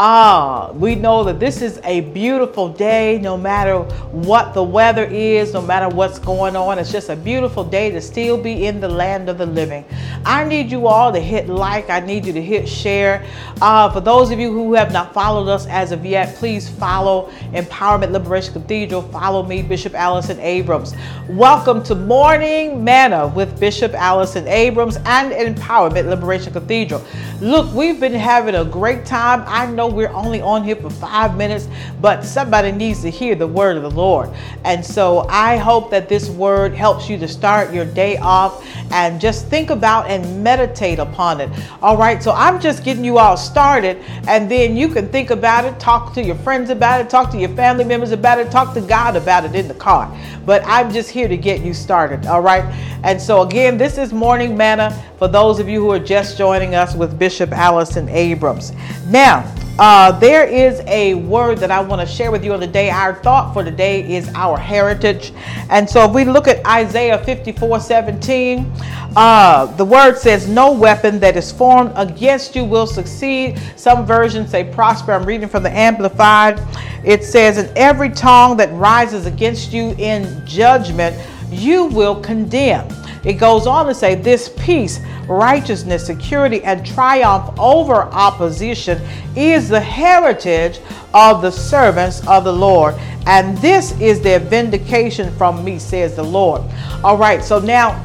Ah, we know that this is a beautiful day, no matter what the weather is, no matter what's going on. It's just a beautiful day to still be in the land of the living. I need you all to hit like, I need you to hit share. Uh, for those of you who have not followed us as of yet, please follow Empowerment Liberation Cathedral. Follow me, Bishop Allison Abrams. Welcome to Morning Manna with Bishop Allison Abrams and Empowerment Liberation Cathedral. Look, we've been having a great time. I know we're only on here for five minutes, but somebody needs to hear the word of the Lord. And so I hope that this word helps you to start your day off and just think about and meditate upon it. All right, so I'm just getting you all started, and then you can think about it, talk to your friends about it, talk to your family members about it, talk to God about it in the car. But I'm just here to get you started. All right, and so again, this is Morning Manna for those of you who are just joining us with Bishop Allison Abrams. Now, uh, there is a word that I want to share with you on the day. Our thought for today is our heritage. And so if we look at Isaiah 54 17, uh, the word says, No weapon that is formed against you will succeed. Some versions say prosper. I'm reading from the Amplified. It says, And every tongue that rises against you in judgment, you will condemn. It goes on to say, This peace, righteousness, security, and triumph over opposition is the heritage of the servants of the Lord. And this is their vindication from me, says the Lord. All right, so now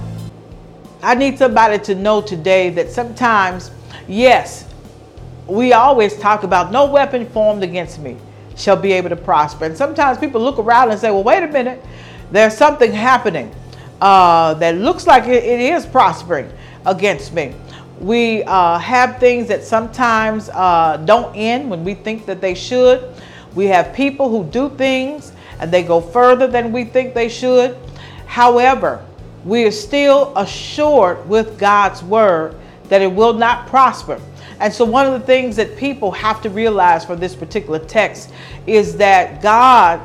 I need somebody to know today that sometimes, yes, we always talk about no weapon formed against me shall be able to prosper. And sometimes people look around and say, well, wait a minute, there's something happening uh, that looks like it, it is prospering against me. We uh, have things that sometimes uh, don't end when we think that they should. We have people who do things and they go further than we think they should. However, we are still assured with God's word that it will not prosper. And so, one of the things that people have to realize for this particular text is that God,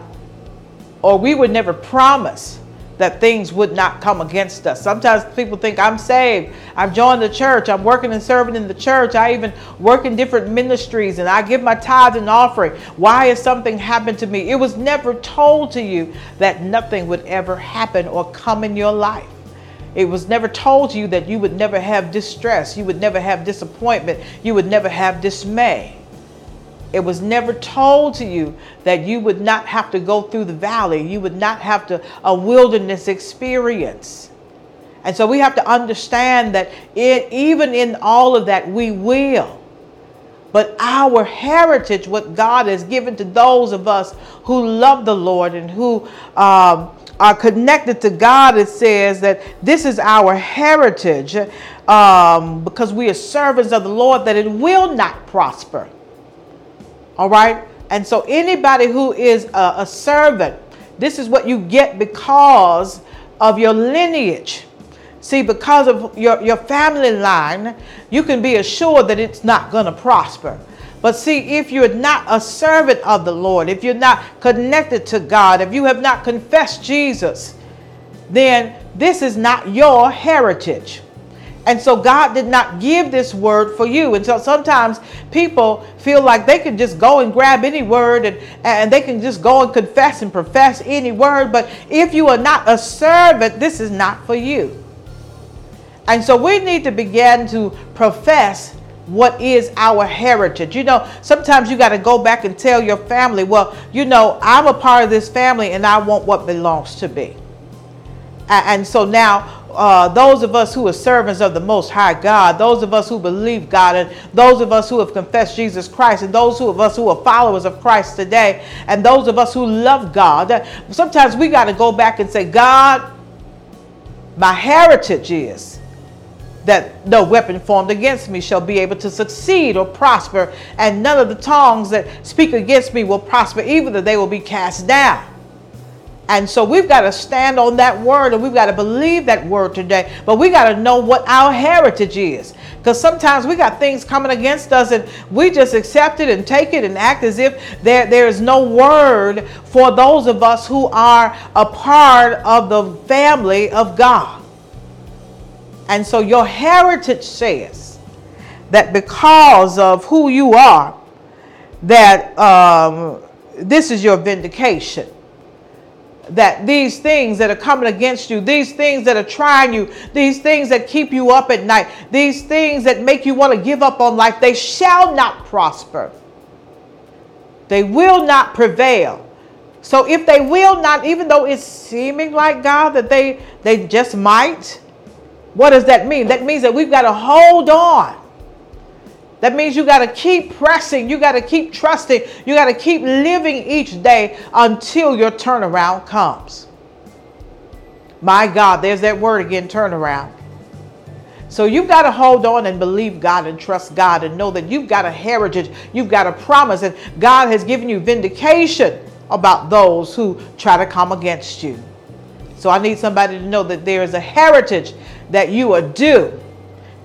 or we would never promise that things would not come against us. Sometimes people think I'm saved, I've joined the church, I'm working and serving in the church, I even work in different ministries and I give my tithe and offering. Why has something happened to me? It was never told to you that nothing would ever happen or come in your life. It was never told to you that you would never have distress, you would never have disappointment, you would never have dismay. It was never told to you that you would not have to go through the valley. You would not have to a wilderness experience. And so we have to understand that it, even in all of that, we will. But our heritage, what God has given to those of us who love the Lord and who um, are connected to God, it says that this is our heritage um, because we are servants of the Lord, that it will not prosper. All right. And so anybody who is a, a servant, this is what you get because of your lineage. See, because of your, your family line, you can be assured that it's not going to prosper. But see, if you're not a servant of the Lord, if you're not connected to God, if you have not confessed Jesus, then this is not your heritage. And so God did not give this word for you. And so sometimes people feel like they can just go and grab any word and, and they can just go and confess and profess any word. But if you are not a servant, this is not for you. And so we need to begin to profess what is our heritage. You know, sometimes you got to go back and tell your family, well, you know, I'm a part of this family and I want what belongs to me. And so now uh, those of us who are servants of the Most High God, those of us who believe God, and those of us who have confessed Jesus Christ, and those of us who are followers of Christ today, and those of us who love God, sometimes we got to go back and say, God, my heritage is that no weapon formed against me shall be able to succeed or prosper, and none of the tongues that speak against me will prosper, even that they will be cast down. And so we've got to stand on that word and we've got to believe that word today. But we got to know what our heritage is. Because sometimes we got things coming against us and we just accept it and take it and act as if there, there is no word for those of us who are a part of the family of God. And so your heritage says that because of who you are, that um, this is your vindication. That these things that are coming against you, these things that are trying you, these things that keep you up at night, these things that make you want to give up on life, they shall not prosper. They will not prevail. So if they will not, even though it's seeming like God that they they just might, what does that mean? That means that we've got to hold on that means you got to keep pressing. You got to keep trusting. You got to keep living each day until your turnaround comes. My God, there's that word again turnaround. So you've got to hold on and believe God and trust God and know that you've got a heritage, you've got a promise, and God has given you vindication about those who try to come against you. So I need somebody to know that there is a heritage that you are due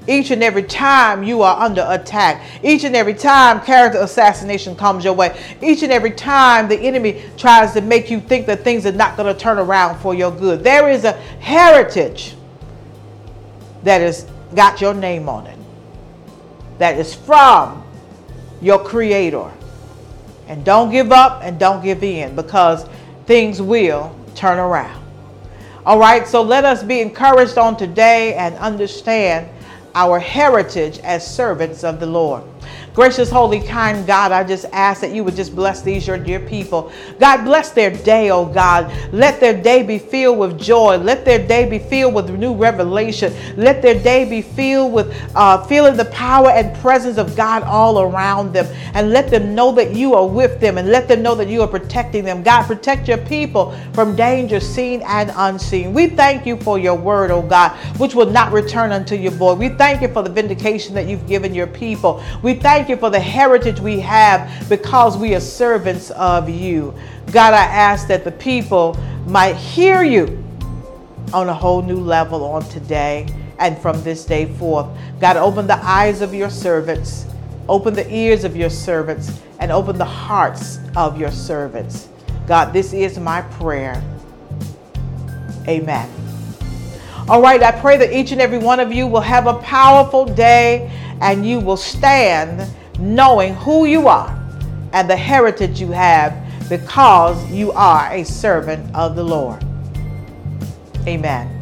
each and every time you are under attack, each and every time character assassination comes your way, each and every time the enemy tries to make you think that things are not going to turn around for your good, there is a heritage that has got your name on it, that is from your Creator. And don't give up and don't give in because things will turn around. All right, so let us be encouraged on today and understand our heritage as servants of the Lord. Gracious, holy, kind God, I just ask that you would just bless these, your dear people. God, bless their day, oh God. Let their day be filled with joy. Let their day be filled with new revelation. Let their day be filled with uh, feeling the power and presence of God all around them. And let them know that you are with them and let them know that you are protecting them. God, protect your people from danger seen and unseen. We thank you for your word, oh God, which will not return unto your void. We thank you for the vindication that you've given your people. We thank you for the heritage we have because we are servants of you. God, I ask that the people might hear you on a whole new level on today and from this day forth. God, open the eyes of your servants, open the ears of your servants, and open the hearts of your servants. God, this is my prayer. Amen. All right, I pray that each and every one of you will have a powerful day and you will stand knowing who you are and the heritage you have because you are a servant of the Lord. Amen.